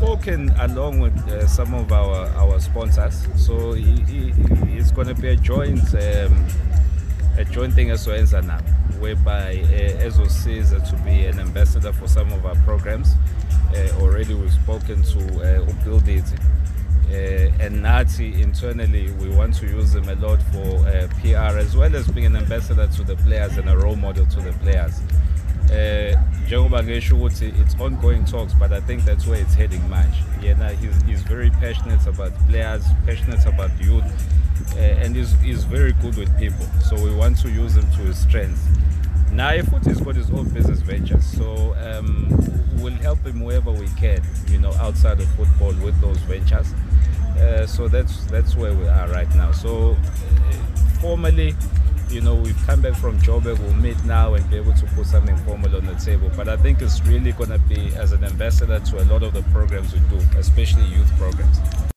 spoken along with uh, some of our, our sponsors. So he, he, it's going to be a joint um, a joint thing esizoyenza nabo whereby uh, ezosiza to be an ambassador for some of our programs. Uh, already we've spoken to uh, Upilditi. Uh, and Nati internally, we want to use them a lot for uh, PR as well as being an ambassador to the players and a role model to the players. Uh, njengoba it's ongoing talks but i think that's where it's heading manje. Yena he's, he's very passionate about players passionate about youth uh, and he's, he's very good with people. So we want to use him to his strengths. Naye futhi he's got his own business ventures. So um, we'll help him wherever we can you know outside of football with those ventures. Uh, so that's that's where we are right now. So uh, formally you know, we've come back from Joburg, we'll meet now and be able to put something formal on the table. But I think it's really going to be as an ambassador to a lot of the programs we do, especially youth programs.